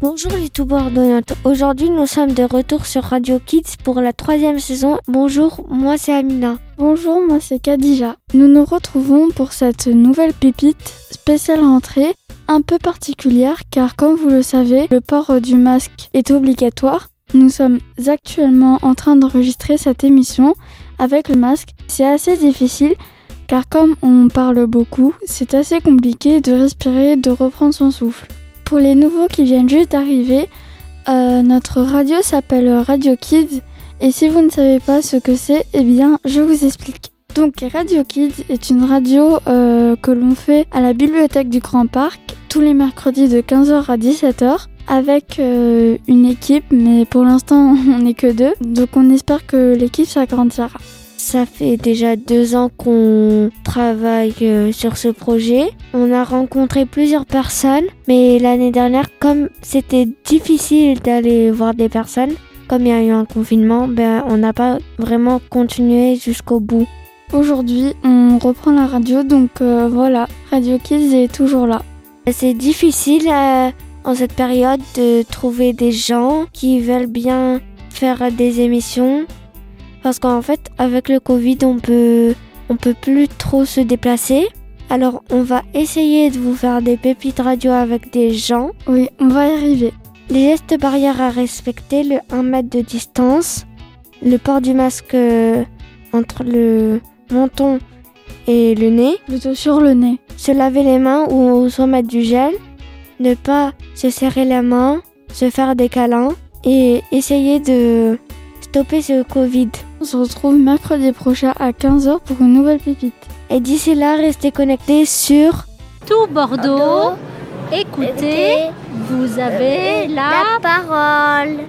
Bonjour les tout bordonnantes. Aujourd'hui, nous sommes de retour sur Radio Kids pour la troisième saison. Bonjour, moi c'est Amina. Bonjour, moi c'est Kadija. Nous nous retrouvons pour cette nouvelle pépite spéciale rentrée, un peu particulière car comme vous le savez, le port du masque est obligatoire. Nous sommes actuellement en train d'enregistrer cette émission avec le masque. C'est assez difficile car comme on parle beaucoup, c'est assez compliqué de respirer, de reprendre son souffle. Pour les nouveaux qui viennent juste d'arriver, euh, notre radio s'appelle Radio Kids et si vous ne savez pas ce que c'est, eh bien je vous explique. Donc Radio Kids est une radio euh, que l'on fait à la bibliothèque du Grand Parc tous les mercredis de 15h à 17h avec euh, une équipe, mais pour l'instant on n'est que deux, donc on espère que l'équipe s'agrandira. Ça fait déjà deux ans qu'on travaille euh, sur ce projet. On a rencontré plusieurs personnes, mais l'année dernière, comme c'était difficile d'aller voir des personnes, comme il y a eu un confinement, ben, on n'a pas vraiment continué jusqu'au bout. Aujourd'hui, on reprend la radio, donc euh, voilà, Radio Kids est toujours là. C'est difficile euh, en cette période de trouver des gens qui veulent bien faire des émissions parce qu'en fait avec le Covid on peut on peut plus trop se déplacer. Alors on va essayer de vous faire des pépites radio avec des gens. Oui, on va y arriver. Les gestes barrières à respecter, le 1 mètre de distance, le port du masque euh, entre le menton et le nez, Plutôt sur le nez. se laver les mains ou se mettre du gel, ne pas se serrer la main, se faire des câlins et essayer de stopper ce Covid. On se retrouve mercredi prochain à 15h pour une nouvelle pépite. Et d'ici là, restez connectés sur Tout Bordeaux, écoutez, vous avez la parole.